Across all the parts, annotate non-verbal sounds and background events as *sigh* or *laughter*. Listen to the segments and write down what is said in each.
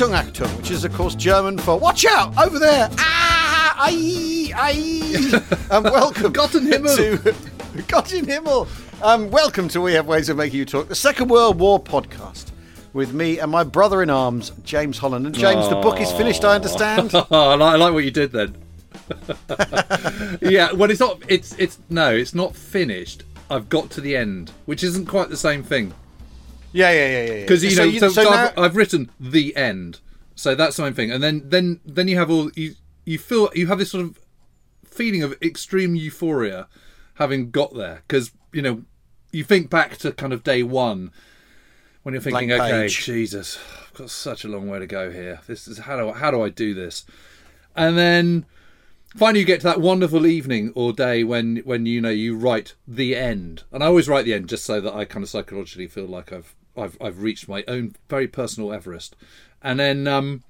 Achtung, Achtung, which is, of course, German for watch out over there. Ah, aye, aye. *laughs* um, welcome. Gott in Himmel. To, *laughs* Gott in Himmel. Um, welcome to We Have Ways of Making You Talk, the Second World War podcast with me and my brother in arms, James Holland. And James, the book is finished, I understand. *laughs* I, like, I like what you did then. yeah, well, it's not. It's it's no, it's not finished. I've got to the end, which isn't quite the same thing. Yeah, yeah, yeah, yeah. Because you So know, you- so, so now- I've, I've written the end, so that's the same thing. And then then then you have all you you feel you have this sort of feeling of extreme euphoria having got there because you know you think back to kind of day one when you're thinking, Blank okay, page. Jesus, I've got such a long way to go here. This is how do I, how do I do this? And then finally you get to that wonderful evening or day when when you know you write the end. And I always write the end just so that I kind of psychologically feel like I've I've I've reached my own very personal Everest. And then um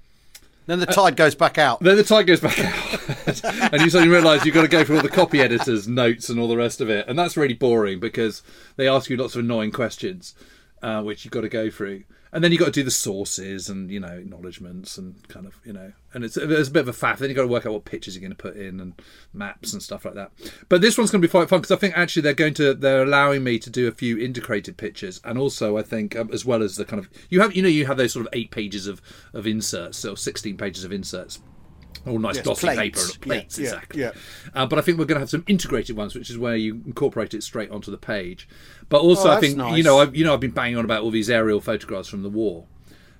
Then the tide goes back out. then the tide goes back out, *laughs* and you suddenly realise you've got to go through all the copy editors' notes and all the rest of it, and that's really boring because they ask you lots of annoying questions, uh, which you've got to go through, and then you've got to do the sources and you know acknowledgements and kind of you know, and it's, it's a bit of a faff. Then you've got to work out what pictures you're going to put in and maps and stuff like that. But this one's going to be quite fun because I think actually they're going to they're allowing me to do a few integrated pictures, and also I think um, as well as the kind of you have you know you have those sort of eight pages of of inserts or sixteen pages of inserts all nice Yes, glossy plates. paper and plates Yeah, yeah, exactly yeah. Uh, but i think we're going to have some integrated ones which is where you incorporate it straight onto the page but also Oh, i think nice. you know I've, you know i've been banging on about all these aerial photographs from the war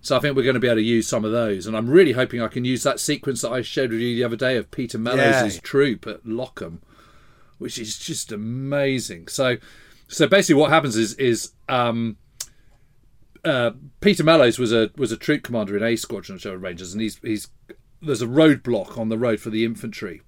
so i think we're going to be able to use some of those and i'm really hoping i can use that sequence that i showed with you the other day of peter mellows's Yeah. troop at Lochem which is just amazing so so basically what happens is is um uh, Peter Mellows was a was a troop commander in A Squadron of Sherwood Rangers, and he's he's there's a roadblock on the road for the infantry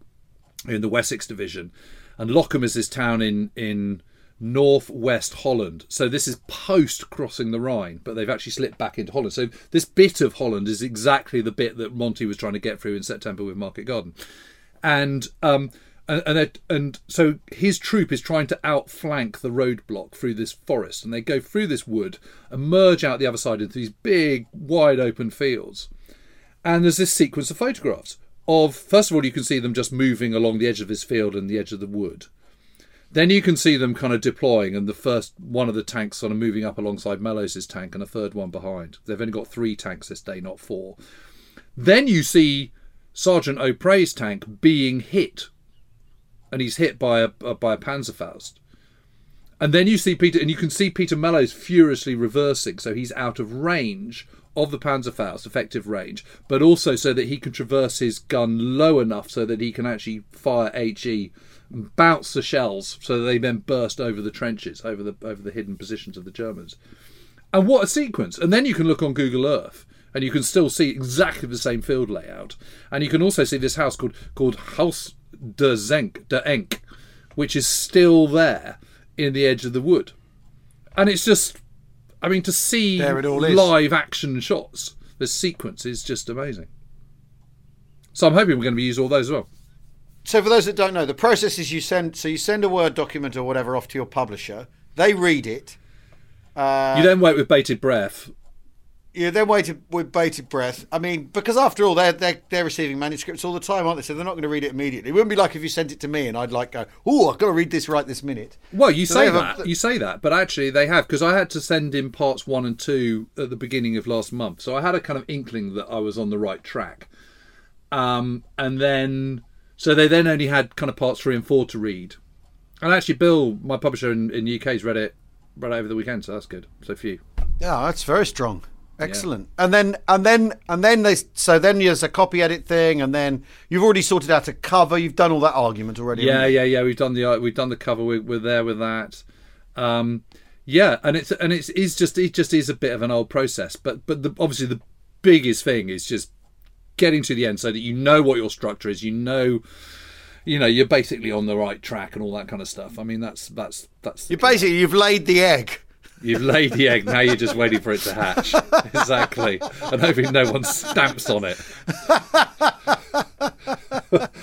in the Wessex Division, and Lochem is this town in in northwest Holland. So this is post crossing the Rhine, but they've actually slipped back into Holland. So this bit of Holland is exactly the bit that Monty was trying to get through in September with Market Garden, and um and and, it, and so his troop is trying to outflank the roadblock through this forest, and they go through this wood and merge out the other side into these big, wide open fields. And there's this sequence of photographs of first of all you can see them just moving along the edge of this field and the edge of the wood. Then you can see them kind of deploying, and the first one of the tanks sort of moving up alongside Mellows's tank, and a third one behind. They've only got three tanks this day, not four. Then you see Sergeant O'Prey's tank being hit, and he's hit by a by a Panzerfaust. And then you see Peter, and you can see Peter Mellows furiously reversing, so he's out of range of the Panzerfaust, effective range, but also so that he can traverse his gun low enough so that he can actually fire HE, and bounce the shells, so that they then burst over the trenches, over the over the hidden positions of the Germans. And what a sequence! And then you can look on Google Earth, and you can still see exactly the same field layout. And you can also see this house called called Haus de Zenk, de Enk, which is still there in the edge of the wood. And it's just, I mean, to see all is. live action shots, the sequence is just amazing. So I'm hoping we're going to use all those as well. So for those that don't know, the process is you send so you send a Word document or whatever off to your publisher. They read it. Uh, you then wait with bated breath. You then wait with bated breath. I mean, because after all, they're, they're they're receiving manuscripts all the time, aren't they? So they're not going to read it immediately. It wouldn't be like if you sent it to me and I'd like go, "Oh, I've got to read this right this minute." Well, you So say they have a- that, you say that, but actually they have because I had to send in parts one and two at the beginning of last month, so I had a kind of inkling that I was on the right track. Um, and then, so they then only had kind of parts three and four to read, and actually, Bill, my publisher in, in the UK's read it it over the weekend, so that's good. So few. Yeah, that's very strong. Excellent. And then and then and then they so then there's a copy edit thing, and then you've already sorted out a cover. You've done all that argument already. Yeah, yeah, yeah. We've done the uh, we've done the cover. We're, we're there with that. Um, Yeah, and it's and it's, it's just it just is a bit of an old process, but but the, obviously the biggest thing is just getting to the end so that you know what your structure is, you know, you know, you're basically on the right track and all that kind of stuff. I mean, that's that's that's. You basically you've laid the egg. You've laid the egg. Now you're just waiting for it to hatch. *laughs* exactly, and hoping no one stamps on it.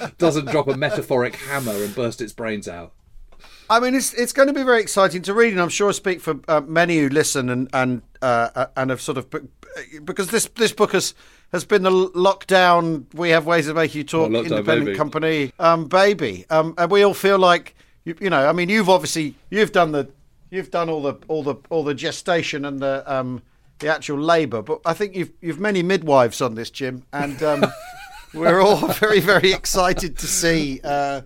*laughs* Doesn't drop a metaphoric hammer and burst its brains out. I mean, it's it's going to be very exciting to read, and I'm sure I speak for uh, many who listen and and uh, and have sort of because this this book has has been the lockdown. We have ways of making you talk. Oh, independent baby. company, um, baby, um, and we all feel like you, you know. I mean, you've obviously you've done the you've done all the all the all the gestation and the um, the actual labour, but I think you've you've many midwives on this, Jim, and um, *laughs* we're all very very excited to see. Uh,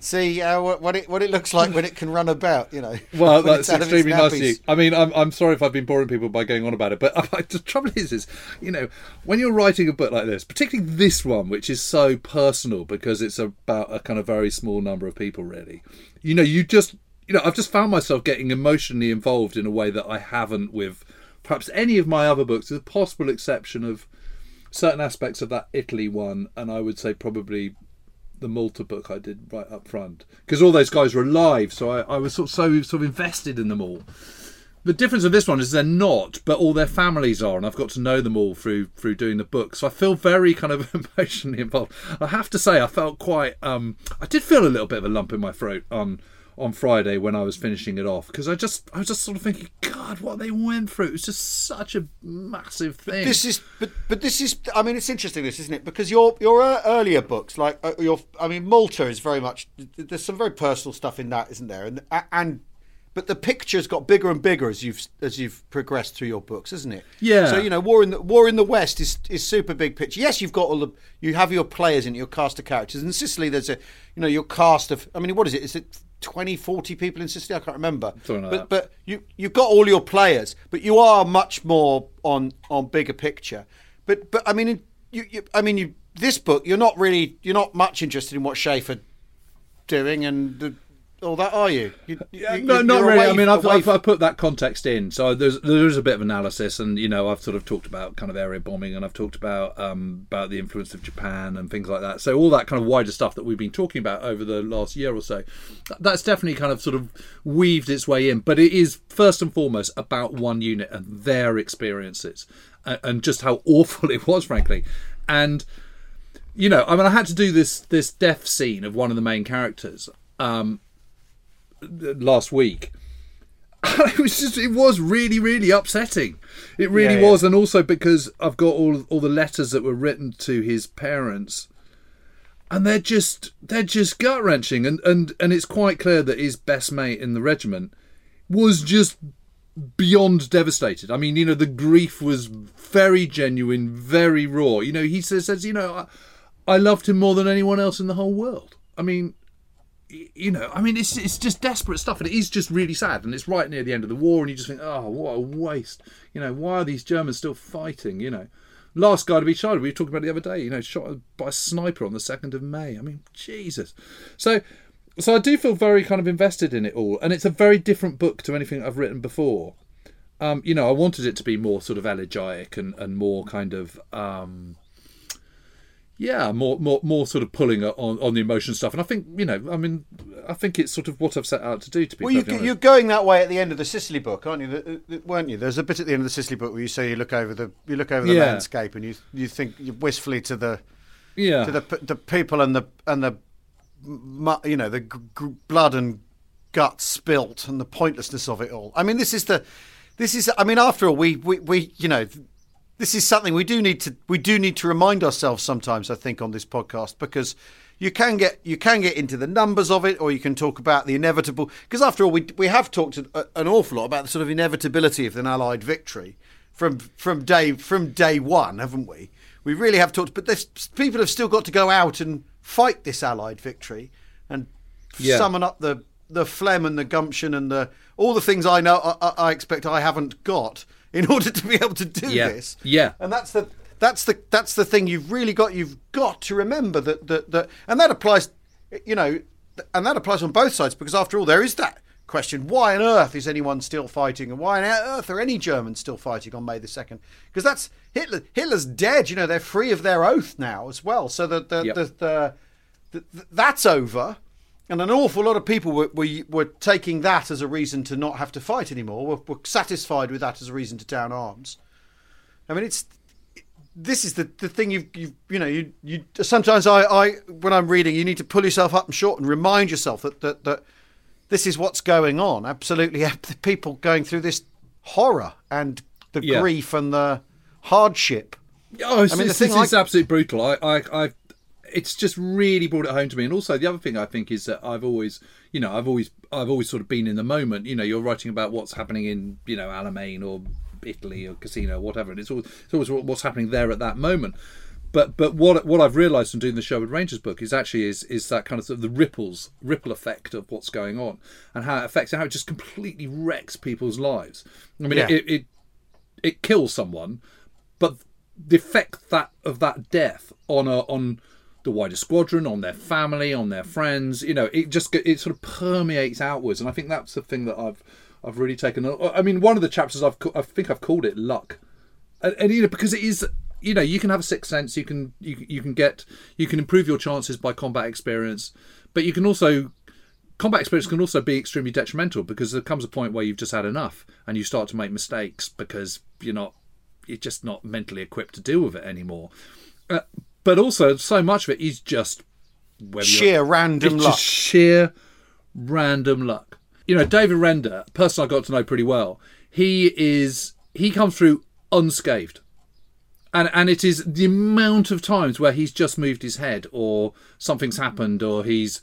see uh, what, what it what it looks like when it can run about. You know. Well, *laughs* that's extremely nice of you. I mean, I'm I'm sorry if I've been boring people by going on about it, but *laughs* the trouble is, is you know, when you're writing a book like this, particularly this one, which is so personal because it's about a kind of very small number of people, really. You know, you just you know, I've just found myself getting emotionally involved in a way that I haven't with perhaps any of my other books, with the possible exception of certain aspects of that Italy one, and I would say probably the Malta book I did right up front because all those guys were alive, so I, I was sort of, so sort of invested in them all. The difference of this one is they're not, but all their families are, and I've got to know them all through through doing the book. So I feel very kind of *laughs* emotionally involved. I have to say, I felt quite. Um, I did feel a little bit of a lump in my throat on on Friday when I was finishing it off because I just I was just sort of thinking, God, what they went through. It was just such a massive thing. This is, but but this is. I mean, it's interesting, this isn't it? Because your your earlier books, like uh, your, I mean, Malta is very much. There's some very personal stuff in that, isn't there? And and but the picture's got bigger and bigger as you've as you've progressed through your books, isn't it? Yeah. So you know, War in the War in the West is is super big picture. Yes, you've got all the you have your players and your cast of characters. In Sicily, there's a you know your cast of. I mean, what is it? Is it 20, 40 people in Sicily? I can't remember. Like but that. but you you've got all your players, but you are much more on on bigger picture. But but I mean, you, you I mean, you this book, you're not really you're not much interested in what Schaefer doing and the, all that, are you? you, Yeah, no, not really. I mean, I've, I've, I've put that context in. So there's there's a bit of analysis, and you know, I've sort of talked about kind of area bombing, and I've talked about um, about the influence of Japan and things like that. So all that kind of wider stuff that we've been talking about over the last year or so, that's definitely kind of sort of weaved its way in. But it is first and foremost about one unit and their experiences, and, and just how *laughs* awful it was, frankly, and you know, I mean, I had to do this this death scene of one of the main characters. Um, last week. *laughs* it was just it was really really upsetting. It really Yeah, yeah. was, and also because I've got all all the letters that were written to his parents, and they're just they're just gut wrenching, and and and it's quite clear that his best mate in the regiment was just beyond devastated. I mean, you know, the grief was very genuine, very raw. You know, he says, says you know, I, I loved him more than anyone else in the whole world. I mean, you know, I mean, it's it's just desperate stuff, and it is just really sad, and it's right near the end of the war, and you just think, oh, what a waste. You know, why are these Germans still fighting? You know, last guy to be shot. We were talking about the other day. You know, shot by a sniper on the second of May. I mean, Jesus. So. So I do feel very kind of invested in it all, and it's a very different book to anything I've written before. Um, you know, I wanted it to be more sort of elegiac and, and more kind of um, yeah, more more more sort of pulling on on the emotion stuff. And I think you know, I mean, I think it's sort of what I've set out to do. To be Well, you, you're going that way at the end of the Sicily book, aren't you? The- the- weren't you? There's a bit at the end of the Sicily book where you say you look over the you look over the Yeah. landscape and you you think wistfully to the yeah, to the the people and the and the you know the g- g- blood and guts spilt and the pointlessness of it all. I mean, this is the this is. I mean, after all, we we, we you know. This is something we do need to we do need to remind ourselves sometimes. I think on this podcast because you can get you can get into the numbers of it, or you can talk about the inevitable. Because after all, we we have talked an awful lot about the sort of inevitability of an Allied victory from from day from day one, haven't we? We really have talked, but there's, people have still got to go out and fight this Allied victory and Yeah. summon up the the phlegm and the gumption and the all the things I know I- I expect I haven't got in *laughs* order to be able to do Yeah. this. Yeah. and that's the that's the that's the thing you've really got you've got to remember that that, that and that applies you know and that applies on both sides because after all there is that question why on earth is anyone still fighting and why on earth are any Germans still fighting on May the 2nd? Because that's Hitler. Hitler's dead. You know, they're free of their oath now as well. So that the, Yep. the, the, the, that's over. And an awful lot of people were, were, were taking that as a reason to not have to fight anymore, were, were satisfied with that as a reason to down arms. I mean, it's this is the, the thing you you you know you you sometimes I, I when I'm reading you need to pull yourself up and short and remind yourself that that, that this is what's going on. Absolutely, *laughs* the people going through this horror and the Yeah. grief and the hardship. Oh, it's, I mean, the it's, thing it's I- absolutely brutal. I, I, I, it's just really brought it home to me. And also, the other thing I think is that I've always, you know, I've always, I've always sort of been in the moment. You know, you're writing about what's happening in, you know, Alamein or Italy or Cassino, or whatever, and it's always, it's always what's happening there at that moment. But, but what what I've realised from doing the Sherwood Rangers book is actually is is that kind of, sort of the ripples ripple effect of what's going on and how it affects how it just completely wrecks people's lives. I mean, Yeah. it, it it kills someone, but the effect that of that death on a, on the wider squadron, on their family, on their friends, you know, it just it sort of permeates outwards, and I think that's the thing that I've I've really taken. I mean, one of the chapters I've I think I've called it luck, and, and you know because it is. You know, you can have a sixth sense. You can you, you can get you can improve your chances by combat experience, but you can also combat experience can also be extremely detrimental because there comes a point where you've just had enough and you start to make mistakes because you're not you're just not mentally equipped to deal with it anymore. Uh, but also, so much of it is just Sheer random luck. just sheer random luck. You know, David Render, a person I got to know pretty well, he is he comes through unscathed. And and it is the amount of times where he's just moved his head or something's happened or he's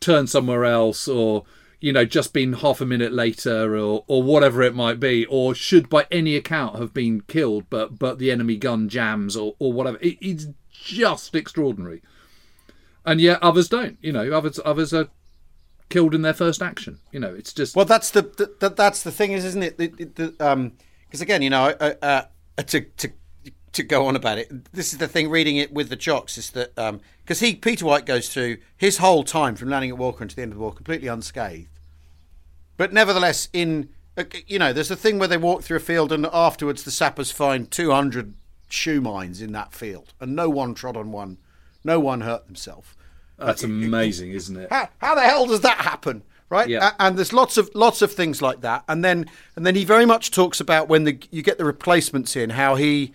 turned somewhere else or you know just been half a minute later or or whatever it might be or should by any account have been killed but but the enemy gun jams or or whatever it, it's just extraordinary and yet others don't you know others others are killed in their first action you know it's just Well, that's the, the, the that's the thing is, isn't it? The, um, because again, you know, uh, uh, to to to go on about it, this is the thing. Reading it with the jocks is that because he Peter White goes through his whole time from landing at Walcheren to the end of the war completely unscathed, but nevertheless, in uh, you know, there's a thing where they walk through a field and afterwards the sappers find 200 shoe mines in that field, and no one trod on one, no one hurt themselves. that's amazing isn't it How, how the hell does that happen? Right, Yeah. And there's lots of lots of things like that, and then and then he very much talks about when the you get the replacements in, how he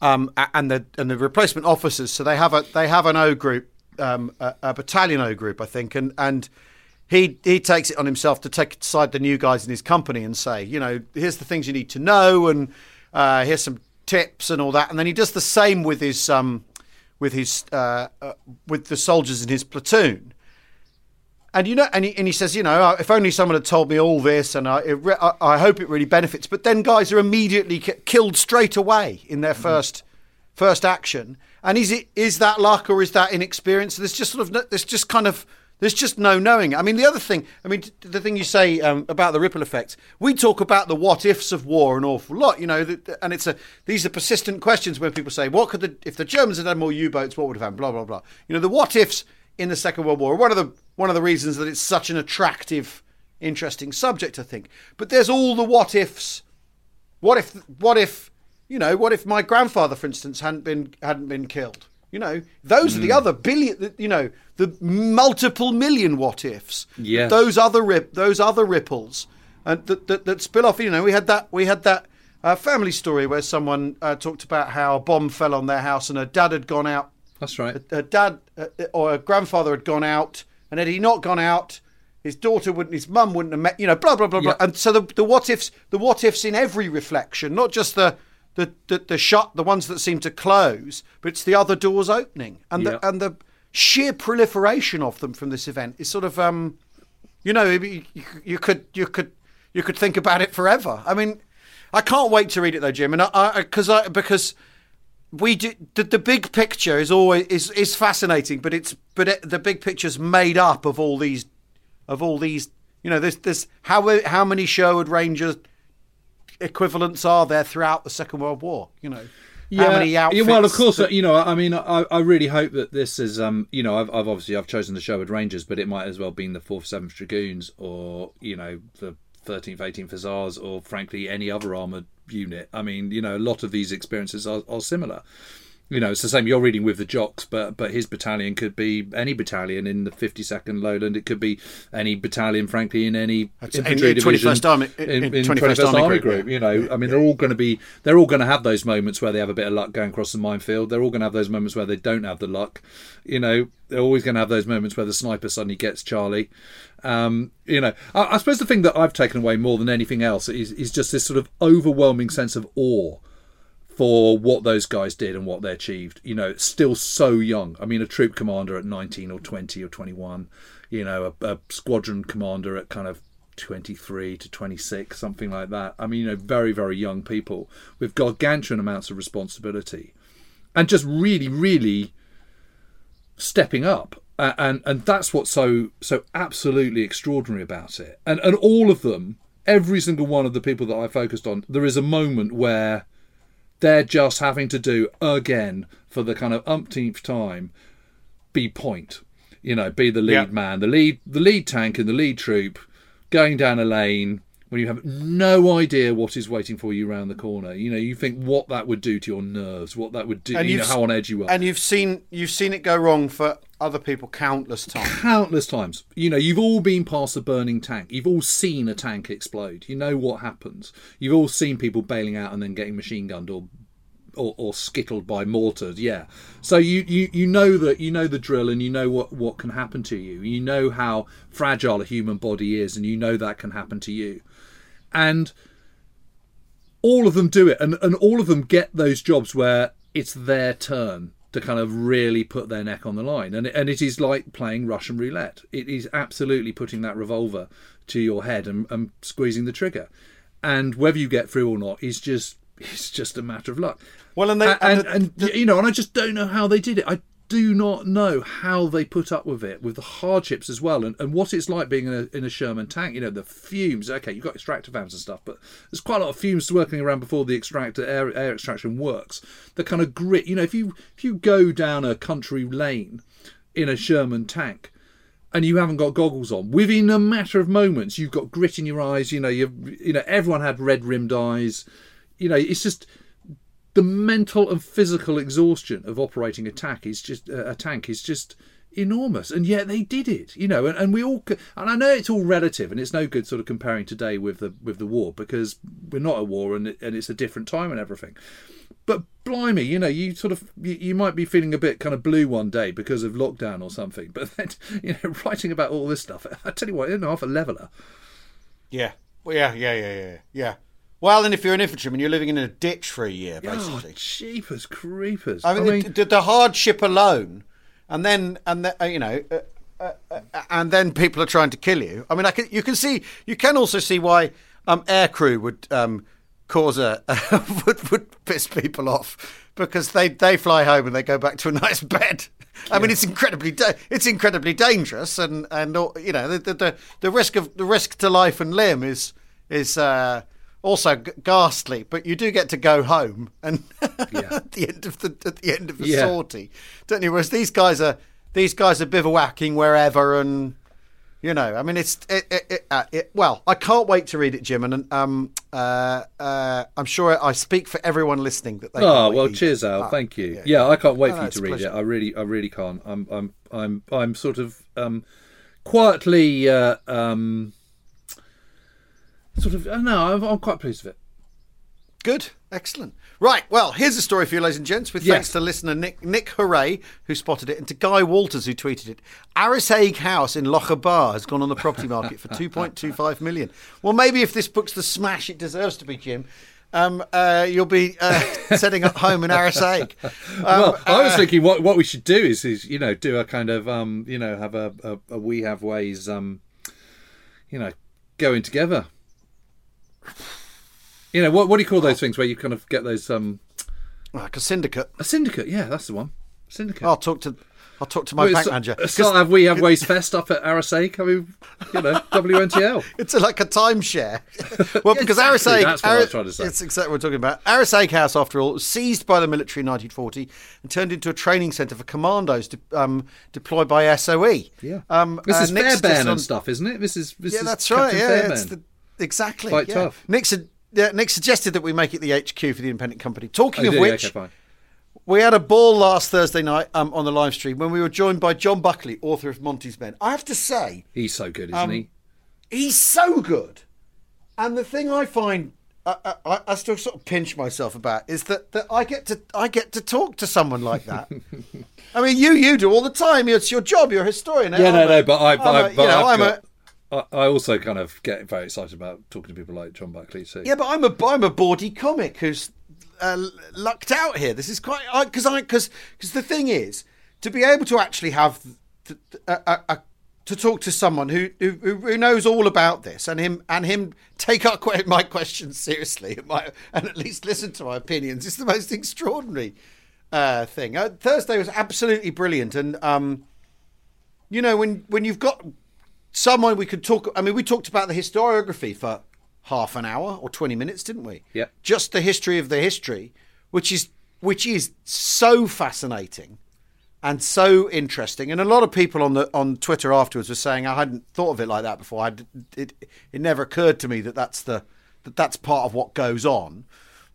um, and the and the replacement officers. So they have a they have an O group, um, a, a battalion O group, I think, and and he he takes it on himself to take aside the new guys in his company and say, you know, here's the things you need to know, and uh, here's some tips and all that, and then he does the same with his um, with his uh, uh, with the soldiers in his platoon. And you know, and he, and he says, you know, "Oh, if only someone had told me all this, and I, it re- I, I hope it really benefits. But then guys are immediately ki- killed straight away in their first first action. And is it is that luck or is that inexperience? There's just sort of no, there's just kind of there's just no knowing. I mean, the other thing, I mean, the thing you say um, about the ripple effect, we talk about the what ifs of war an awful lot, you know, and it's a these are persistent questions when people say, what could the if the Germans had had more U-boats, what would have happened? Blah blah blah. You know, the what ifs in the Second World War one of the one of the reasons that it's such an attractive, interesting subject, I think. But there's all the what ifs. What if? What if? You know, what if my grandfather, for instance, hadn't been hadn't been killed? You know, those are the other billion. You know, the multiple million what ifs. Yes. Those other rip, those other ripples, and that, that that spill off. You know, we had that. We had that uh, family story where someone uh, talked about how a bomb fell on their house and her dad had gone out that's right her dad uh, or her grandfather had gone out, and had he not gone out, his daughter wouldn't, his mum wouldn't have met, you know, blah blah blah blah. Yeah. And so the, the what ifs, the what ifs in every reflection, not just the the the, the shut, the ones that seem to close, but it's the other doors opening, and Yeah. the and the sheer proliferation of them from this event is sort of um, you know, you, you could you could you could think about it forever. I mean, I can't wait to read it though, Jim, and I because I, because we do the, the big picture is always is is fascinating, but it's but it, the big picture's made up of all these of all these. You know, there's there's how how many Sherwood Rangers equivalents are there throughout the Second World War? You know, how many outfits. Yeah, well, of course, that- you know, I mean, I, I really hope that this is, um, you know, I've, I've obviously I've chosen the Sherwood Rangers, but it might as well been the Fourth, Seventh Dragoons, or you know, the Thirteenth, Eighteenth Hussars, or frankly any other armored unit. I mean, you know, a lot of these experiences are, are similar. You know, it's the same. You're reading with the jocks, but but his battalion could be any battalion in the 52nd Lowland. It could be any battalion, frankly, in any infantry in division 21st Army- in, in in 21st 21st Army Army Group, yeah. You know, I mean, they're all going to be, they're all going to have those moments where they have a bit of luck going across the minefield. They're all going to have those moments where they don't have the luck. You know, they're always going to have those moments where the sniper suddenly gets Charlie. Um, you know, I, I suppose the thing that I've taken away more than anything else is, is just this sort of overwhelming sense of awe for what those guys did and what they achieved. You know, still so young. I mean, a troop commander at 19 or 20 or 21, you know, a, a squadron commander at kind of 23 to 26, something like that. I mean, you know, very, very young people with gargantuan amounts of responsibility and just really, really stepping up. A- And and that's what's so so absolutely extraordinary about it. And and all of them, every single one of the people that I focused on, there is a moment where they're just having to do again for the kind of umpteenth time be point you know be the lead man the lead the lead tank and the lead troop going down a lane when you have no idea what is waiting for you around the corner. You know you think what that would do to your nerves what that would do And you know how on edge you are. and you've seen you've seen it go wrong for other people countless times. countless times. You know, you've all been past a burning tank. You've all seen a tank explode. You know what happens. You've all seen people bailing out and then getting machine gunned or or, or skittled by mortars. Yeah. So you, you you know that you know the drill and you know what what can happen to you. You know how fragile a human body is, and you know that can happen to you. And all of them do it, and and all of them get those jobs where it's their turn to kind of really put their neck on the line, and and it is like playing Russian roulette. It is absolutely putting that revolver to your head and, and squeezing the trigger, and whether you get through or not is just *laughs* it's just a matter of luck. Well, and they- and, and, and the- you know, and I just don't know how they did it. I do not know how they put up with it, with the hardships as well, and, and what it's like being in a, in a Sherman tank. You know, the fumes. Okay, you've got extractor fans and stuff, but there's quite a lot of fumes working around before the extractor air, air extraction works. The kind of grit. You know, if you if you go down a country lane in a Sherman tank, and you haven't got goggles on, within a matter of moments, you've got grit in your eyes. You know, you you know, everyone had red rimmed eyes. You know, it's just the mental and physical exhaustion of operating a tank is just uh, a tank is just enormous and yet they did it you know and, and we all and i know it's all relative and it's no good sort of comparing today with the with the war because we're not at war and, and it's a different time and everything but blimey you know you sort of you, you might be feeling a bit kind of blue one day because of lockdown or something but then *laughs* you know writing about all this stuff i tell you what it's half a leveler Yeah. Well, yeah, yeah, yeah, yeah, yeah. Well, and if you're an infantryman, you're living in a ditch for a year, oh basically. jeepers creepers I mean, the, the hardship alone, and then and then, uh, you know, uh, uh, uh, and then people are trying to kill you. I mean, I can, you can see, you can also see why um, aircrew would um, cause a *laughs* would would piss people off because they they fly home and they go back to a nice *laughs* bed. I mean, it's incredibly da- it's incredibly dangerous, and and you know the, the the the risk of the risk to life and limb is is. Uh, also g- ghastly, but you do get to go home and *laughs* at the end of the at the end of the Yeah. sortie, don't you? Whereas these guys are these guys are bivouacking wherever, and you know, I mean, it's it, it, it, uh, it well, I can't wait to read it, Jim, and um, uh, uh, I'm sure I speak for everyone listening that they. Oh well, cheers, Al. Ah, Thank you. Yeah, I can't wait for you to read pleasure. it. I really, I really can't. I'm, I'm, I'm, I'm sort of um, quietly, uh, um, sort of. Uh, no, I'm, I'm quite pleased with it. Good, excellent. Right, well, here's a story for you, ladies and gents. With Yes. thanks to listener Nick Nick Hooray, who spotted it, and to Guy Walters, who tweeted it. Arisaig House in Lochaber has gone on the property market for *laughs* 2.25 million. Well, maybe if this book's the smash it deserves to be, Jim, um, uh, you'll be uh, *laughs* setting up home in Arisaig. Um, well, I was uh, thinking what what we should do is is you know do a kind of um you know have a a, a we have ways um you know going together. You know what what do you call those things where you kind of get those um like a syndicate. a syndicate? Yeah, that's the one. Syndicate. I'll talk to I'll talk to my Well, bank manager. Not have we have *laughs* Waste Fest up at Arisaig. I mean, you know, *laughs* WNTL. It's like a timeshare. *laughs* well, because exactly, Arisaig, that's what I was trying to say. It's exactly what we're talking about. Arisaig House, after all, was seized by the military in 1940 and turned into a training centre for commandos de- um, deployed by SOE. Yeah. Um, this uh, is Fairbairn and stuff, isn't it? This is this Yeah, is that's Captain right. Yeah, it's the, exactly. Quite yeah. tough. Nick, su- yeah, Nick suggested that we make it the HQ for the independent company. Talking Oh, of which, okay, we had a ball last Thursday night um, on the live stream when we were joined by John Buckley, author of Monty's Men. I have to say, He's so good, isn't Um, he? he's so good. And the thing I find I, I, I still sort of pinch myself about is that, that I get to I get to talk to someone like that. *laughs* I mean, you you do all the time. It's your job. You're a historian. Yeah, I'm no, a- no, but I, I'm I, a- but you know, I'm a got, I, also kind of get very excited about talking to people like John Buckley too. yeah, but I'm a I'm a bawdy comic who's uh, lucked out here. This is quite because I because because the thing is to be able to actually have th- th- a, a, a to talk to someone who, who who knows all about this and him and him take que- my questions seriously and, *laughs* my, and at least listen to my opinions is the most extraordinary uh, thing. Uh, Thursday was absolutely brilliant, and um, you know when when you've got someone we could talk. I mean, we talked about the historiography for half an hour or twenty minutes, didn't we? Yep. Just the history of the history, which is which is so fascinating and so interesting. And a lot of people on the on Twitter afterwards were saying I hadn't thought of it like that before. I it it never occurred to me that that's the that that's part of what goes on,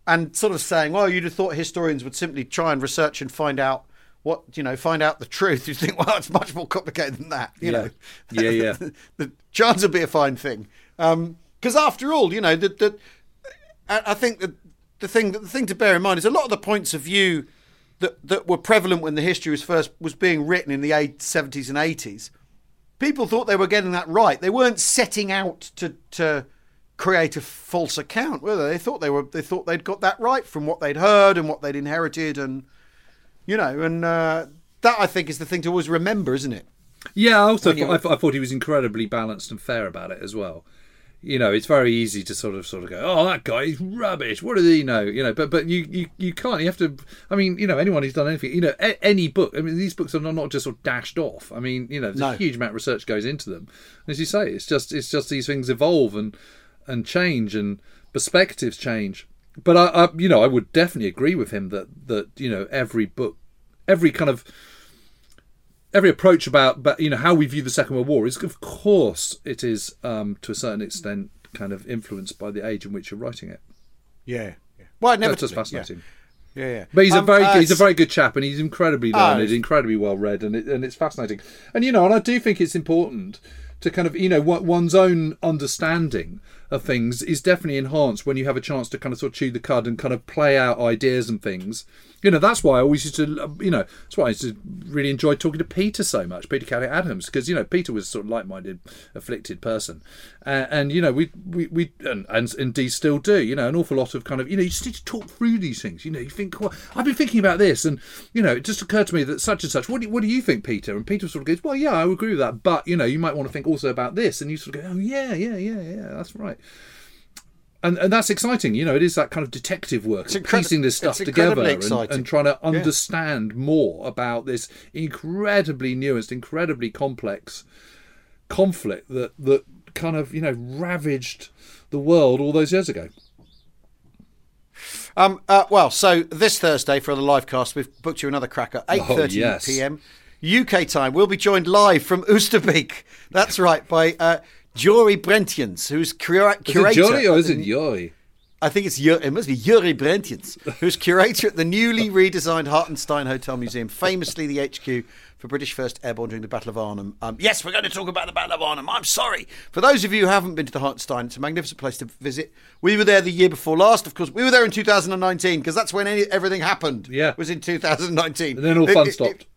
and sort of saying, well, you'd have thought historians would simply try and research and find out what you know, find out the truth. *laughs* You think, well, it's much more complicated than that. You Yeah. know, Yeah, yeah. *laughs* the chance would be a fine thing. Um, because after all, you know, that the, I think that the thing that the thing to bear in mind is a lot of the points of view that that were prevalent when the history was first was being written in the eight- 70s and 80s. People thought they were getting that right. They weren't setting out to to create a false account, were they? They thought they were. They thought they'd got that right from what they'd heard and what they'd inherited, and you know, and uh, that I think is the thing to always remember, isn't it? Yeah, I also thought, I, thought- I thought he was incredibly balanced and fair about it as well. You know, it's very easy to sort of sort of go, "Oh, that guy is rubbish. What does he know?" You know, but but you you, you can't. You have to. I mean, you know, anyone who's done anything, you know, a, any book. I mean, these books are not, not just sort of dashed off. I mean, you know, there's No. a huge amount of research goes into them. As you say, it's just it's just these things evolve and and change and perspectives change. But I, I you know, I would definitely agree with him that that you know every book, every kind of every approach about but you know how we view the Second World War is of course it is um, to a certain extent kind of influenced by the age in which you're writing it. Yeah. yeah. Well, never just fascinating. Yeah, yeah. But he's a Um, very uh, he's a very good chap, and he's incredibly Oh, learned, incredibly well read, and it, and it's fascinating. And you know, and I do think it's important to kind of you know one's own understanding of things is definitely enhanced when you have a chance to kind of sort of chew the cud and kind of play out ideas and things. You know, that's why I always used to, you know, that's why I used to really enjoy talking to Peter so much, Peter Caddick Adams, because you know Peter was a sort of like-minded, afflicted person, uh, and you know we we, we and, and indeed still do. You know, an awful lot of kind of you know you just need to talk through these things. You know, you think, well, I've been thinking about this, and you know, it just occurred to me that such and such. What do, what do you think, Peter? And Peter sort of goes, well, yeah, I agree with that, but you know, you might want to think also about this, and you sort of go, oh yeah, yeah, yeah, yeah, that's right. And, and that's exciting, you know. It is that kind of detective work, of incredi- piecing this stuff together and, and trying to understand more about this incredibly nuanced, incredibly complex conflict that that kind of you know ravaged the world all those years ago. Um, uh, well, so this Thursday for the live cast, we've booked you another cracker, eight thirty Oh, yes. p.m. UK time. We'll be joined live from Oosterbeek. That's right, by uh, Jory Brentjens, who's cura- Is curator. it Johnny or is it Yoi? I think it's it must be Yuri Brentians, who's curator at the newly *laughs* redesigned Hartenstein Hotel Museum, famously the HQ for British First Airborne during the Battle of Arnhem. Um, yes, we're going to talk about the Battle of Arnhem. I'm sorry. For those of you who haven't been to the Hartenstein, it's a magnificent place to visit. We were there the year before last, of course. We were there in 2019 because that's when any, everything happened. Yeah. was in 2019. And then all fun if- stopped.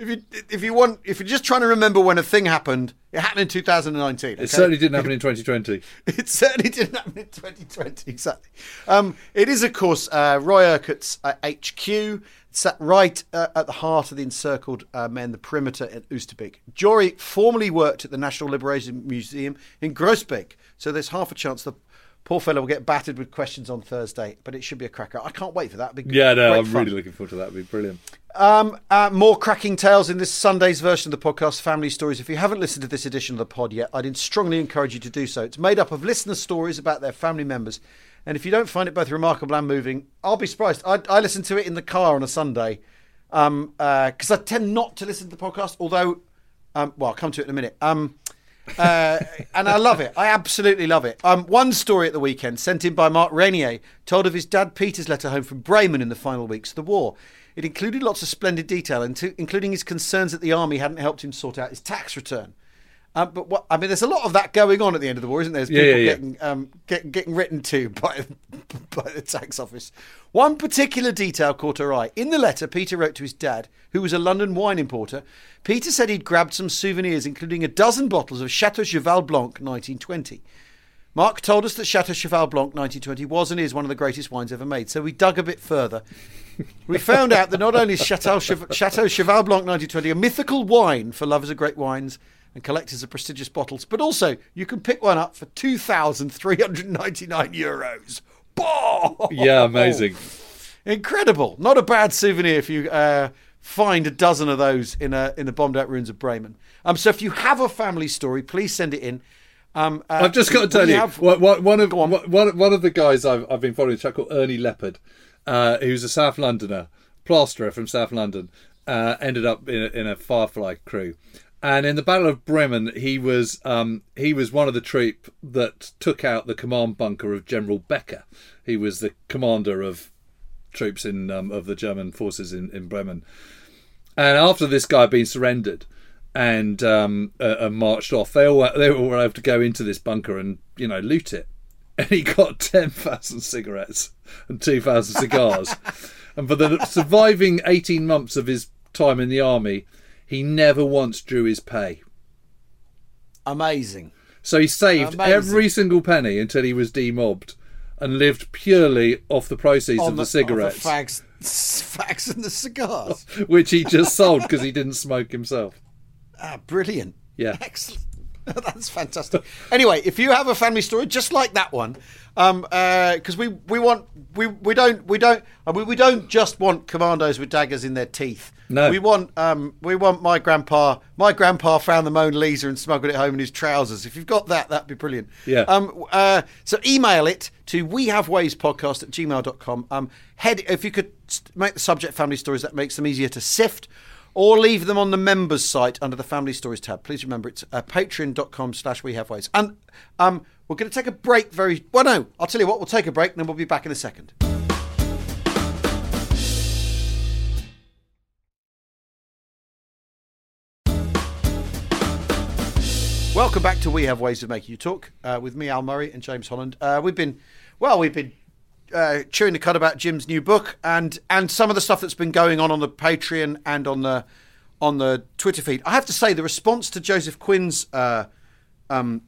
If you if you want if you're just trying to remember when a thing happened, it happened in 2019. okay? *laughs* It certainly didn't happen in 2020. It certainly didn't happen in 2020. Exactly. Um, it is, of course, uh, Roy Urquhart's uh, HQ, sat right uh, at the heart of the encircled uh, men, the perimeter at Oosterbeek. Jory formerly worked at the National Liberation Museum in Groesbeek, so there's half a chance the Poor fellow will get battered with questions on Thursday, but it should be a cracker. I can't wait for that. Yeah, no, I'm fun. really looking forward to that. It'd be brilliant. Um, uh, more cracking tales in this Sunday's version of the podcast, Family Stories. If you haven't listened to this edition of the pod yet, I'd strongly encourage you to do so. It's made up of listener stories about their family members. And if you don't find it both remarkable and moving, I'll be surprised. I, I listen to it in the car on a Sunday because I tend not to listen to the podcast, although, um, well, I'll come to it in a minute. Um, uh, *laughs* and I love it. I absolutely love it. Um, one story at the weekend, sent in by Mark Rainier, told of his dad Peter's letter home from Bremen in the final weeks of the war. It included lots of splendid detail, including his concerns that the army hadn't helped him sort out his tax return. Um, but what I mean, there's a lot of that going on at the end of the war, isn't there? There's Yeah, people yeah, yeah. getting um, get, getting written to *laughs* by by the tax office. One particular detail caught her eye. In the letter, Peter wrote to his dad, who was a London wine importer. Peter said he'd grabbed some souvenirs, including a dozen bottles of Chateau Cheval Blanc 1920. Mark told us that Chateau Cheval Blanc 1920 was and is one of the greatest wines ever made, so we dug a bit further. We found out that not only is Chateau, Chateau Cheval Blanc 1920 a mythical wine for lovers of great wines and collectors of prestigious bottles, but also you can pick one up for 2,399 euros. Bah! Yeah, amazing. Incredible. Not a bad souvenir if you uh, find a dozen of those in a, in the bombed out ruins of Bremen. Um, so if you have a family story, please send it in. Um, uh, I've just got to tell you, have- one, of on. one, one of the guys I've, I've been following, a chap called Ernie Leopard, uh, who's a South Londoner, plasterer from South London, uh, ended up in a, in a Firefly crew, and in the Battle of Bremen, he was um, he was one of the troop that took out the command bunker of General Becker. He was the commander of troops in um, of the German forces in, in Bremen. And after this guy had been surrendered and um, uh, and marched off, they all they all were able to go into this bunker and you know loot it. *laughs* And he got ten thousand cigarettes and two thousand cigars. *laughs* and for the surviving eighteen months of his time in the army, he never once drew his pay. Amazing. So he saved Amazing. every single penny until he was demobbed and lived purely off the proceeds On of the, on cigarettes, fags, *laughs* fags and the cigars. which he just sold because he didn't smoke himself. Ah, brilliant. Yeah. Excellent. *laughs* That's fantastic. Anyway, if you have a family story just like that one, um, because we we want we we don't we don't I mean, we don't just want commandos with daggers in their teeth. No. we want um we want my grandpa. My grandpa found the Mona Lisa and smuggled it home in his trousers. If you've got that, that'd be brilliant. Yeah. Um. Uh. So email it to we have ways podcast at gmail.com. Um. Head if you could make the subject family stories that makes them easier to sift or leave them on the members site under the family stories tab. Please remember it's uh, patreon.com slash we have ways. And um, we're going to take a break very well no i'll tell you what we'll take a break and then we'll be back in a second. Welcome back to We Have Ways of Making You Talk uh, with me, Al Murray, and James Holland. Uh, we've been, well, we've been uh, chewing the cud about Jim's new book and and some of the stuff that's been going on on the Patreon and on the on the Twitter feed. I have to say, the response to Joseph Quinn's uh, um,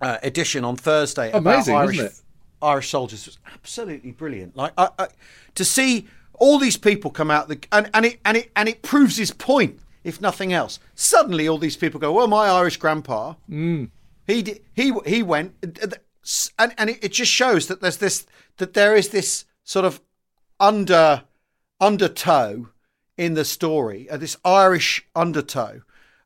uh, edition on Thursday Amazing, about Irish, it? Irish soldiers was absolutely brilliant. Like I, I, to see all these people come out, the, and and it and it and it proves his point, if nothing else. Suddenly, all these people go, "Well, my Irish grandpa, Mm. he di- he he went," and and it, it just shows that there's this that there is this sort of under undertow in the story, uh, this Irish undertow.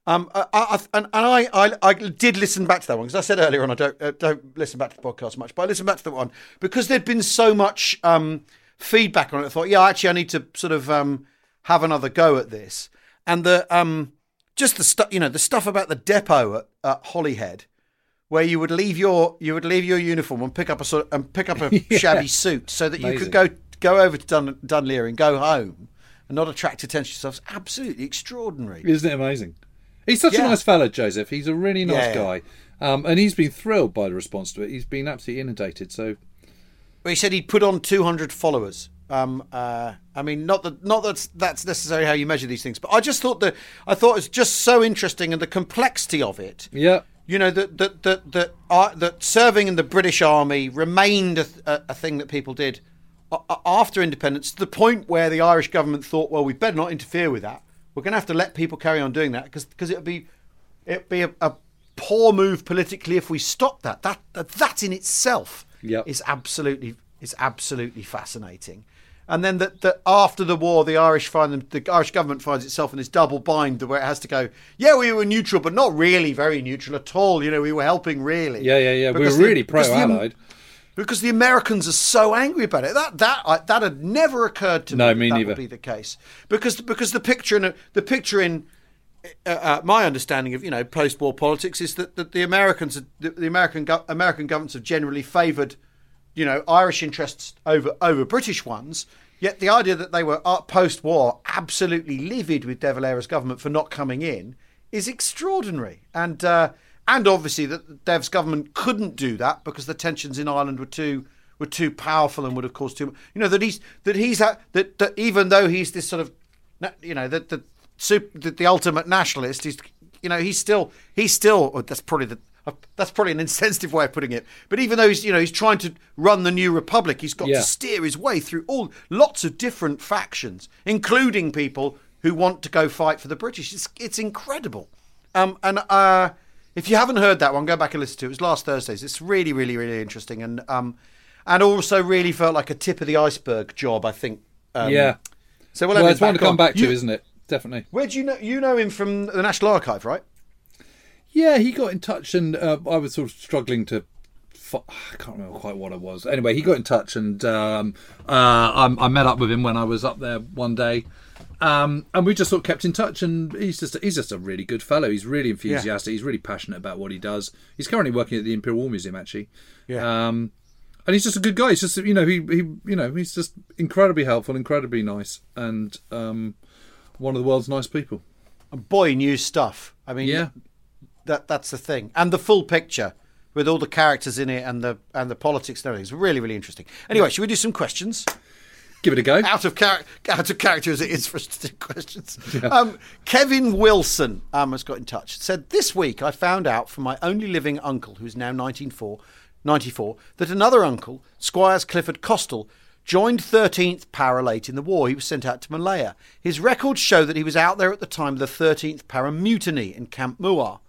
Um, I, I, and, and I, I, I did listen back to that one because I said earlier on I don't uh, don't listen back to the podcast much, but I listened back to that one because there'd been so much um, feedback on it. I thought, yeah, actually, I need to sort of um, have another go at this. And the um, just the stuff, you know, the stuff about the depot at, at Holyhead, where you would leave your you would leave your uniform and pick up a sort of, and pick up a *laughs* shabby suit so that you could go go over to Dun, Dunleary and go home and not attract attention to yourself. It's absolutely extraordinary. Isn't it amazing? He's such Yeah. a nice fella, Joseph. He's a really nice Yeah. guy. Um, and he's been thrilled by the response to it. He's been absolutely inundated. So, Well, he said he'd put on 200 followers. Um, uh, I mean, not that not that that's necessarily how you measure these things, but I just thought that I thought it was just so interesting and the complexity of it. yeah. You know that that that that, uh, that serving in the British Army remained a, a, a thing that people did a- a- after independence to the point where the Irish government thought, well, we better not interfere with that. We're going to have to let people carry on doing that because because it'd be it'd be a, a poor move politically if we stop that. That that, that in itself Yep. is absolutely is absolutely fascinating. And then that that after the war, the Irish find the Irish government finds itself in this double bind where it has to go. Yeah, we were neutral, but not really very neutral at all. You know, we were helping really. Yeah, yeah, yeah. We were really because pro-allied. because the Americans are so angry about it. That that I, that had never occurred to No, me. No, me that neither. Would be the case because because the picture in the picture in uh, uh, my understanding of you know post-war politics is that, that the Americans the, the American go- American governments have generally favoured you know Irish interests over over British ones. Yet the idea that they were uh, post-war absolutely livid with De Valera's government for not coming in is extraordinary, and uh, and obviously that Dev's government couldn't do that because the tensions in Ireland were too were too powerful and would have caused too. You know that he's that he's at, that that even though he's this sort of you know that the, the the ultimate nationalist, he's you know he's still he's still that's probably the that's probably an insensitive way of putting it. But even though he's you know he's trying to run the new republic, he's got Yeah. to steer his way through all lots of different factions, including people who want to go fight for the British. It's it's incredible. Um, and uh, if you haven't heard that one, go back and listen to it. It was last Thursday's. It's really, really, really interesting, and um, and also really felt like a tip of the iceberg job. I think. Um, yeah. So we'll, it's one to come on. back to, You- isn't it? Definitely. Where do you know? You know him from the National Archive, right? Yeah, he got in touch, and uh, I was sort of struggling to. fi- I can't remember quite what it was. Anyway, he got in touch, and um, uh, I, I met up with him when I was up there one day, um, and we just sort of kept in touch. And he's just he's just a really good fellow. He's really enthusiastic. He's really passionate about what he does. He's currently working at the Imperial War Museum, actually. Yeah. Um, and he's just a good guy. He's just you know he he you know he's just incredibly helpful, incredibly nice, and um, one of the world's nice people. And boy, new stuff. I mean, Yeah. That that's the thing, and the full picture with all the characters in it and the and the politics and everything is really, really interesting. Anyway, should we do some questions? Give it a go. out of char- out of character as it is for us to do *laughs* questions. Um, Kevin Wilson um, has got in touch. Said this week I found out from my only living uncle, who's now 1994, 94, that another uncle, Squires Clifford Costal, joined 13th Para late in the war. He was sent out to Malaya. His records show that he was out there at the time of the 13th Para mutiny in Camp Muar.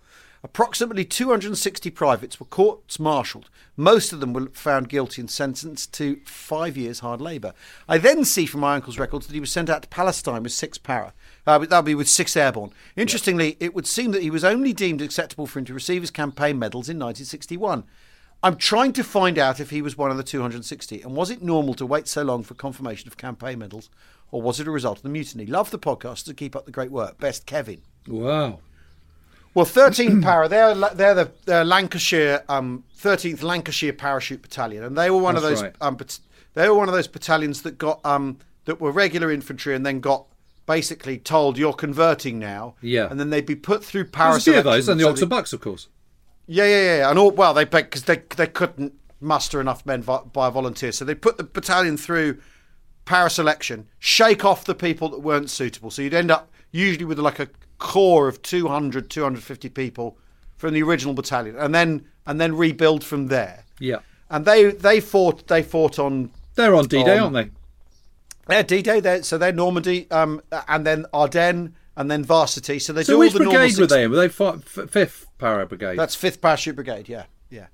Approximately 260 privates were courts martialed. Most of them were found guilty and sentenced to five years hard labour. I then see from my uncle's records that he was sent out to Palestine with six para. Uh, that would be with six airborne. Interestingly, it would seem that he was only deemed acceptable for him to receive his campaign medals in 1961. I'm trying to find out if he was one of the 260, and was it normal to wait so long for confirmation of campaign medals, or was it a result of the mutiny? Love the podcast to keep up the great work. Best, Kevin. Wow. Well, 13 *clears throat* Para, they're, they're the they're Lancashire, um, 13th Lancashire Parachute Battalion, and they were one of those. right. Um, they were one of those battalions that got um, that were regular infantry and then got basically told you're converting now. Yeah. and then they'd be put through There's para a few of those, and the so Oxford Bucks, of course. yeah, yeah, yeah, and all well, they because they they couldn't muster enough men vo- by volunteers, so they put the battalion through para selection, shake off the people that weren't suitable. So you'd end up usually with like a core of 200, 250 people from the original battalion, and then and then rebuild from there. Yeah. And they they fought they fought on They're on D Day, aren't they? their D-Day, they're, so they're Normandy, um, and then Ardennes, and then Varsity. So they So do which all the normal brigade were they in? Were they fifth Para Brigade? That's Fifth Parachute Brigade. Yeah, yeah.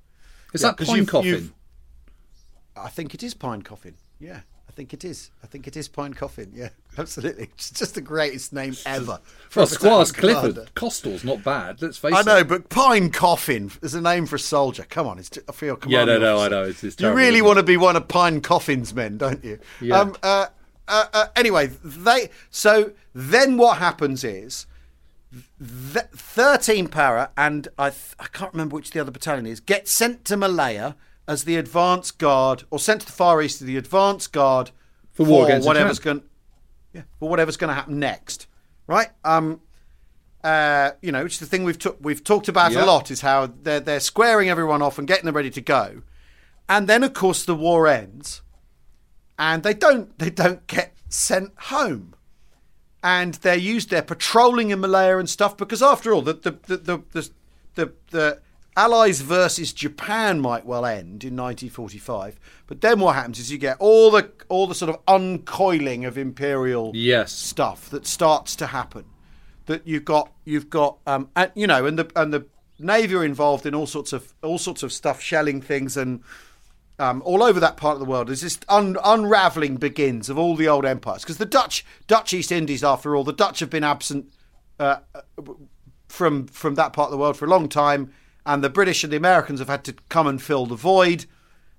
Is yeah, that Pine you've- Coffin? you've- I think it is Pine Coffin. Yeah, think it is. I think it is Pine Coffin. Yeah, *laughs* absolutely. It's just the greatest name ever. for a Well, Squires Clifford. commander. Costal's not bad. Let's face it. I it. know, but Pine Coffin is a name for a soldier. Come on, it's for your Yeah, no, no, I know. It's, it's You really want to be one of Pine Coffin's men, don't you? Yeah. Um, uh, uh, uh, anyway, they. So then what happens is. th- 13 para and I, th- I can't remember which the other battalion is get sent to Malaya as the advance guard or sent to the far east as the advance guard For war against whatever's going yeah for whatever's going to happen next right? Um uh, you know, which is the thing we've took we've talked about Yeah. a lot is how they're they're squaring everyone off and getting them ready to go, and then of course the war ends, and they don't they don't get sent home, and they're used they're patrolling in Malaya and stuff because after all the the the the the, the, the Allies versus Japan might well end in 1945, but then what happens is you get all the all the sort of uncoiling of imperial Yes. stuff that starts to happen. That you've got, you've got, um, and you know, and the and the navy are involved in all sorts of all sorts of stuff, shelling things and um, all over that part of the world as this un- unraveling begins of all the old empires. Because the Dutch, Dutch East Indies, after all, the Dutch have been absent uh, from from that part of the world for a long time, and the British and the Americans have had to come and fill the void,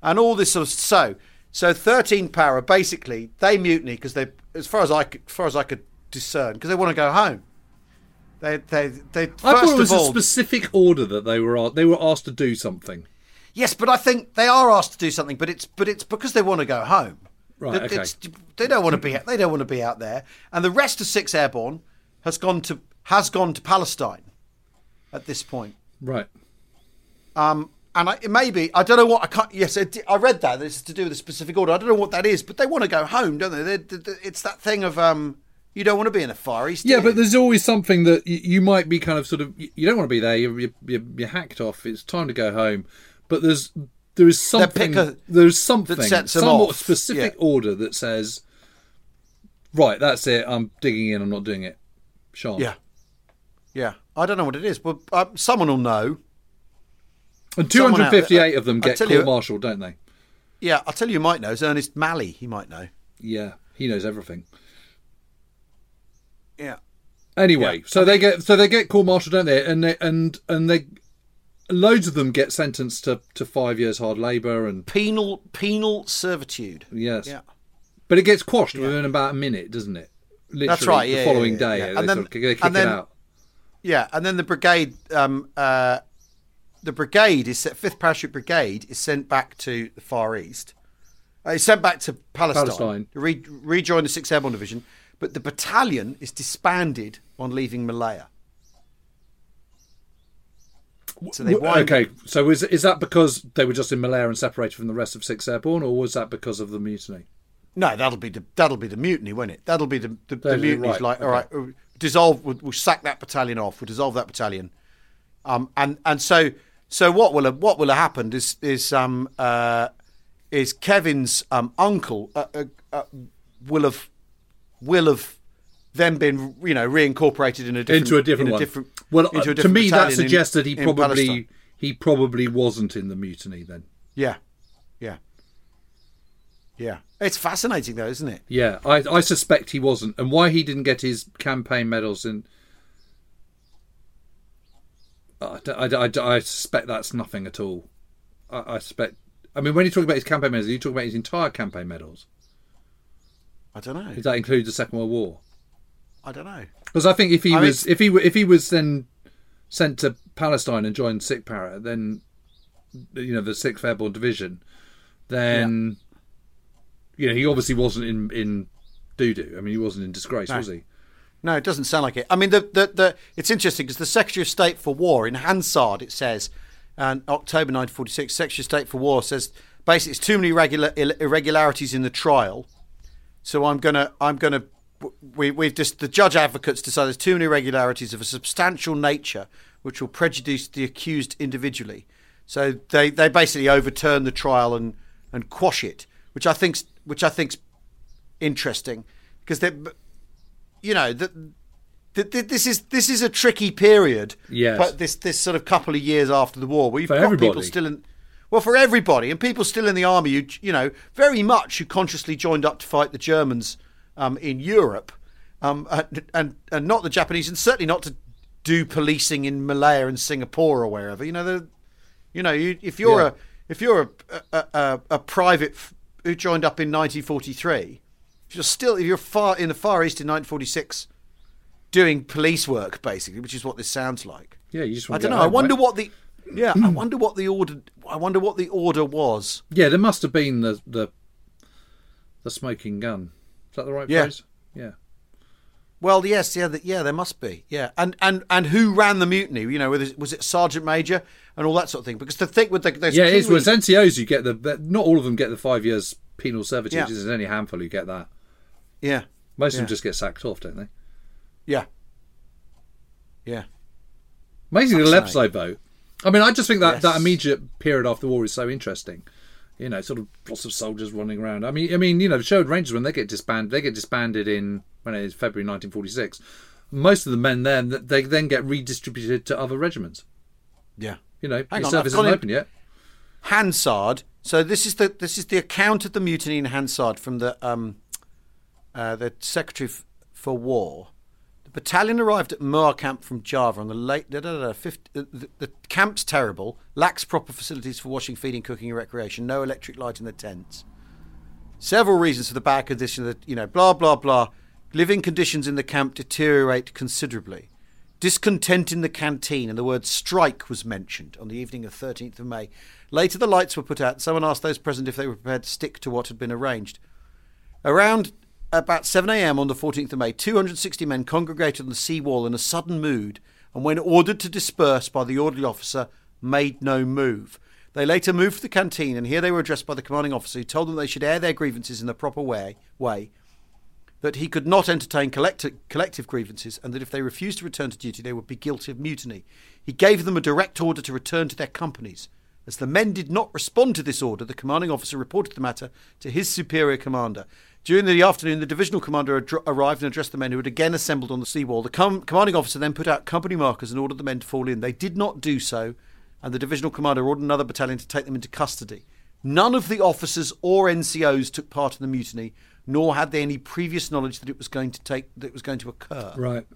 and all this sort of so. So thirteen para basically they mutiny because they, as far as I could, as far as I could discern, because they want to go home. They they they. First I thought it was of a specific order that they were they were asked to do something. Yes, but I think they are asked to do something, but it's but it's because they want to go home. Right, okay. it's- they don't want to be they don't want to be out there, and the rest of Six Airborne has gone to has gone to Palestine at this point. Right. Um, and I, it may be I don't know what I can't. Yes, it, I read that this is to do with a specific order. I don't know what that is, but they want to go home, don't they? They- they- they- it's that thing of um, you don't want to be in the Far East. Yeah, but there's always something that you, you might be kind of sort of you don't want to be there. You're, you're, you're hacked off. It's time to go home. But there's there is something a- there's something them somewhat off, specific yeah. order that says, right, that's it. I'm digging in. I'm not doing it. Sean. yeah, yeah. I don't know what it is, but uh, someone will know. And Someone out there- 258 of them get court martial, don't they? Yeah, I'll tell you, who might know. Is Ernest Malley. He might know. Yeah, he knows everything. Yeah. Anyway, so they get so they get court martial, don't they? And they and and they loads of them get sentenced to, to five years hard labour and penal penal servitude. yes, Yeah, but it gets quashed within about a minute, doesn't it? Literally, That's right, The yeah, following yeah, day, yeah. And then- sort of, they kick and then- it out. yeah, and then the brigade, um, uh, the brigade is set, Fifth Parachute Brigade is sent back to the Far East. Uh, it's sent back to Palestine, Palestine. to re- rejoin the Sixth Airborne Division, but the battalion is disbanded on leaving Malaya. So they wind okay, so is is that because they were just in Malaya and separated from the rest of Sixth Airborne, or was that because of the mutiny? No, that'll be the that'll be the mutiny, won't it? That'll be the the, the mutiny's right, like, all okay. right, uh, dissolve. We'll, we'll sack that battalion off. We'll dissolve that battalion. Um, and and so so what will have, what will have happened is is um uh is Kevin's um uncle uh, uh, uh, will have will have then been you know reincorporated in a different into a different one. different well, into a uh, to me, that battalion in- suggests that he probably he probably wasn't in the mutiny then. yeah yeah yeah. It's fascinating though, isn't it? Yeah, I, I suspect he wasn't, and why he didn't get his campaign medals in. I, I, I, I suspect that's nothing at all. I, I suspect. I mean, when you talk about his campaign medals, you talk about his entire campaign medals. I don't know. Does that include the Second World War? I don't know. Because I think if he I mean, was, if he, were- if he was then sent to Palestine and joined Sick Para, then you know the Sixth Airborne Division, then you know he obviously wasn't in in doo doo. I mean, he wasn't in disgrace, was he? No, it doesn't sound like it. I mean, the the, the it's interesting because the Secretary of State for War in Hansard it says, and October 1946, Secretary of State for War says basically it's too many regular irregularities in the trial, so I'm gonna I'm gonna we we've just the judge advocates decide there's too many irregularities of a substantial nature which will prejudice the accused individually. So they they basically overturn the trial and and quash it, which I think's which I think's interesting because they you know that th- th- this is this is a tricky period. Yes. But this this sort of couple of years after the war, where you've For got people still in. Well, for everybody and people still in the army, you you know, very much who consciously joined up to fight the Germans um, in Europe, um, and, and and not the Japanese, and certainly not to do policing in Malaya and Singapore or wherever. You know, the, you know, you, if you're Yeah. a if you're a a, a, a private who joined up in 1943, if you're still if you're far in the Far East in 1946, doing police work basically, which is what this sounds like. Yeah, you just I don't know. I wonder right? what the yeah. I mm. wonder what the order. I wonder what the order was. Yeah, there must have been the the the smoking gun. Is that the right Yeah. phrase? Yeah. Well, yes, yeah, the, yeah, there must be, yeah, and and and who ran the mutiny? You know, was it, was it Sergeant Major and all that sort of thing? Because the thing with the Yeah, it is. Kiwi- With NCOs, you get the, the not all of them get the five years penal servitude. Yeah. There's only a handful who get that. Yeah, Most of them just get sacked off, don't they? yeah, yeah, Amazing little episode, though. I mean, I just think that Yes. that immediate period after the war is so interesting. You know, sort of lots of soldiers running around. I mean, I mean, you know, the Sherwood Rangers when they get disbanded, they get disbanded in when it is February 1946. Most of the men then they then get redistributed to other regiments. yeah. You know, Hang your on, service isn't open yet. Hansard. So this is the this is the account of the mutiny in Hansard from the um, uh, the Secretary f- for War. The battalion arrived at Muar camp from Java on the late. Da, da, da, 50, uh, the, the camp's terrible. Lacks proper facilities for washing, feeding, cooking, and recreation. No electric light in the tents. Several reasons for the bad condition. That you know, blah blah blah. Living conditions in the camp deteriorate considerably. Discontent in the canteen, and the word strike was mentioned on the evening of 13th of May. Later, the lights were put out. Someone asked those present if they were prepared to stick to what had been arranged. Around about 7 a.m. on the 14th of May, 260 men congregated on the sea wall in a sudden mood, and when ordered to disperse by the orderly officer, made no move. They later moved to the canteen, and here they were addressed by the commanding officer, who told them they should air their grievances in the proper way, way that he could not entertain collect- collective grievances, and that if they refused to return to duty, they would be guilty of mutiny. He gave them a direct order to return to their companies. As the men did not respond to this order, the commanding officer reported the matter to his superior commander. During the afternoon, the divisional commander ad- arrived and addressed the men who had again assembled on the seawall. The com- commanding officer then put out company markers and ordered the men to fall in. They did not do so, and the divisional commander ordered another battalion to take them into custody. None of the officers or NCOs took part in the mutiny, nor had they any previous knowledge that it was going to take that it was going to occur. Right.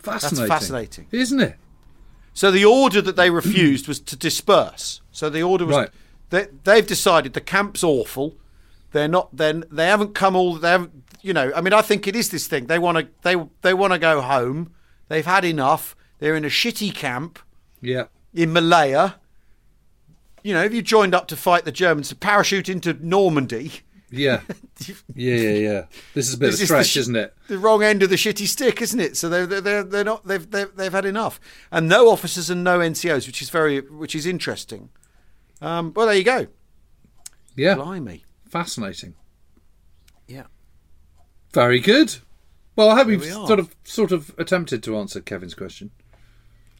Fascinating. fascinating. Isn't it? So the order that they refused was to disperse. So the order was Right. they, they've decided the camp's awful. They're not. Then they haven't come all. They haven't. You know. I mean, I think it is this thing. They want to. They they want to go home. They've had enough. They're in a shitty camp Yeah. in Malaya. You know, if you joined up to fight the Germans to parachute into Normandy, Yeah. *laughs* Yeah, yeah, yeah. This is a bit This of a is sh- isn't it? the wrong end of the shitty stick, isn't it? So they're they're they're, they're not they've, they've they've had enough, and no officers and no NCOs, which is very which is interesting. Um, well, there you go. Yeah. Blimey. Fascinating. Yeah. Very good. Well, I hope we've we sort of sort of attempted to answer Kevin's question.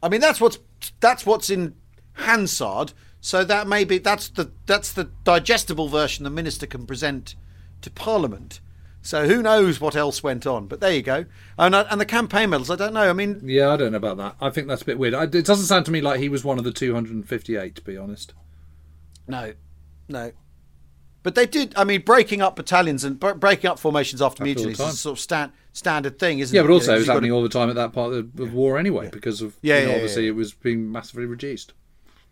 I mean, that's what's that's what's in Hansard. So that may be that's the that's the digestible version the minister can present to Parliament. So who knows what else went on? But there you go. And uh, and the campaign medals, I don't know. I mean, Yeah, I don't know about that. I think that's a bit weird. I, it doesn't sound to me like he was one of the 258, to be honest. no, no. But they did. I mean, breaking up battalions and bre- breaking up formations after mutinies is a sort of stand, standard thing, isn't Yeah, it? Yeah, but You also know, it was happening to- all the time at that part of the of war anyway, because of Yeah, you know, yeah, obviously yeah. it was being massively reduced.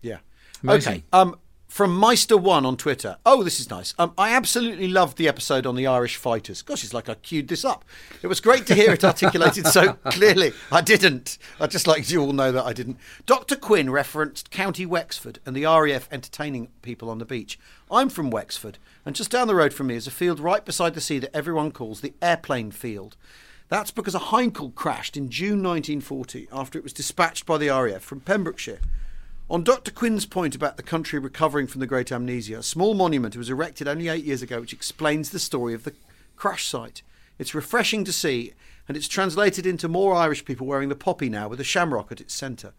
Yeah. Amazing. Okay. Um, from Meister One on Twitter. Oh, this is nice. Um, I absolutely loved the episode on the Irish fighters. Gosh, it's like I queued this up. It was great to hear it articulated so *laughs* clearly. I didn't. I just like you all know that I didn't. Dr. Quinn referenced County Wexford and the RAF entertaining people on the beach. I'm from Wexford, and just down the road from me is a field right beside the sea that everyone calls the airplane field. That's because a Heinkel crashed in June 1940 after it was dispatched by the RAF from Pembrokeshire. On Dr. Quinn's point about the country recovering from the Great Amnesia, a small monument was erected only eight years ago which explains the story of the crash site. It's refreshing to see, and it's translated into more Irish people wearing the poppy now with a shamrock at its centre.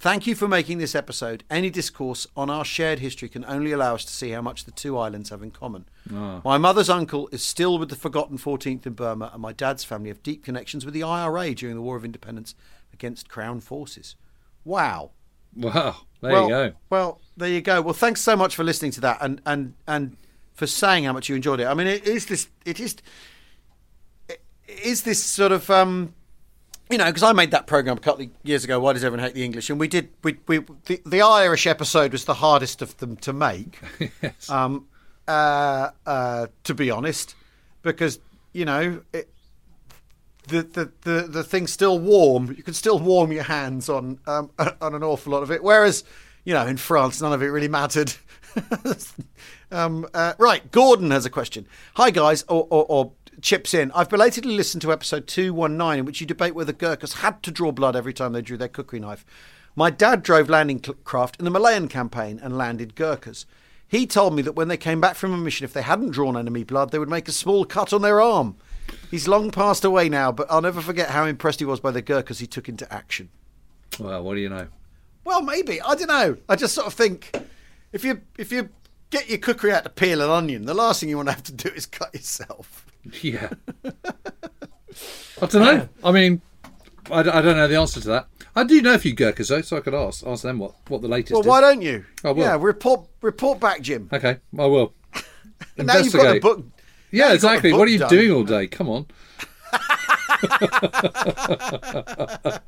Thank you for making this episode. Any discourse on our shared history can only allow us to see how much the two islands have in common. Ah. My mother's uncle is still with the forgotten 14th in Burma, and my dad's family have deep connections with the IRA during the War of Independence against Crown forces. Wow. Wow, there well, you go. Well, there you go. Well, thanks so much for listening to that and and and for saying how much you enjoyed it. I mean, it is this. It is. It is this sort of um, you know, because I made that program a couple of years ago. Why does everyone hate the English? And we did. We we the, the Irish episode was the hardest of them to make. *laughs* yes. Um, uh, uh, to be honest, because you know. It, the, the, the, thing's still warm. You can still warm your hands on um, *laughs* on an awful lot of it. Whereas, you know, in France, none of it really mattered. *laughs* um, uh, right, Gordon has a question. Hi, guys, or, or, or chips in. I've belatedly listened to episode 219, in which you debate whether Gurkhas had to draw blood every time they drew their kukri knife. My dad drove landing craft in the Malayan campaign and landed Gurkhas. He told me that when they came back from a mission, if they hadn't drawn enemy blood, they would make a small cut on their arm. He's long passed away now, but I'll never forget how impressed he was by the Gurkhas he took into action. well, what do you know? Well, maybe I don't know. I just sort of think if you if you get your kukri out to peel an onion, the last thing you want to have to do is cut yourself. Yeah. I don't know. I mean, I don't know the answer to that. I do know a few Gurkhas though, so I could ask ask them what, what the latest Well, is. why don't you? Oh, I will. Yeah, report report back, Jim. Okay, I will. *laughs* now you've got Investigate. book. Yeah, you've got the exactly. What are you done. doing all day? Come on. *laughs*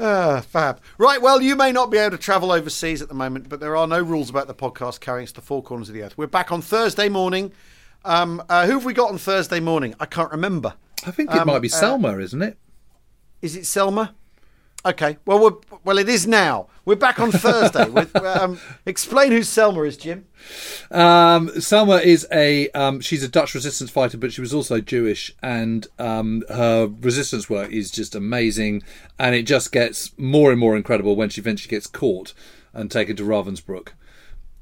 Ah, fab. Right, well, you may not be able to travel overseas at the moment, but there are no rules about the podcast carrying us to the four corners of the earth. We're back on Thursday morning. Um, uh, who have we got on Thursday morning? I can't remember. I think it Um, might be uh, Selma, isn't it? Is it Selma? Okay. Well, we're, well, it is now. We're back on Thursday. *laughs* with, um, explain who Selma is, Jim. Um, Selma is a um, she's a Dutch resistance fighter, but she was also Jewish, and um, her resistance work is just amazing. And it just gets more and more incredible when she eventually gets caught and taken to Ravensbrück.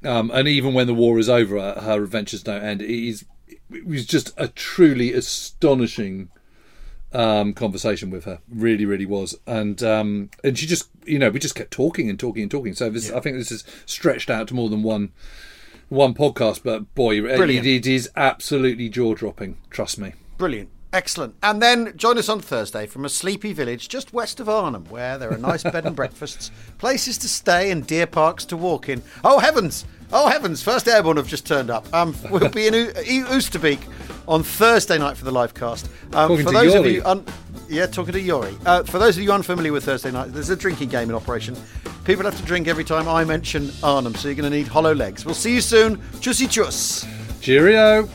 Um, and even when the war is over, her adventures don't end. It is it was just a truly astonishing um, conversation with her. Really, really was. And um, and she just, you know, we just kept talking and talking and talking. So this, I think this is stretched out to more than one one podcast. But boy, it, it is absolutely jaw dropping. Trust me. Brilliant. Excellent. And then join us on Thursday from a sleepy village just west of Arnhem, where there are nice bed and *laughs* breakfasts, places to stay, and deer parks to walk in. Oh, heavens! Oh, heavens! First Airborne have just turned up. Um, we'll be in U- *laughs* Oosterbeek on Thursday night for the live cast. Um, for those of you. Un- yeah, talking to Jory. Uh, for those of you unfamiliar with Thursday night, there's a drinking game in operation. People have to drink every time I mention Arnhem, so you're going to need hollow legs. We'll see you soon. Chussy chuss. Cheerio.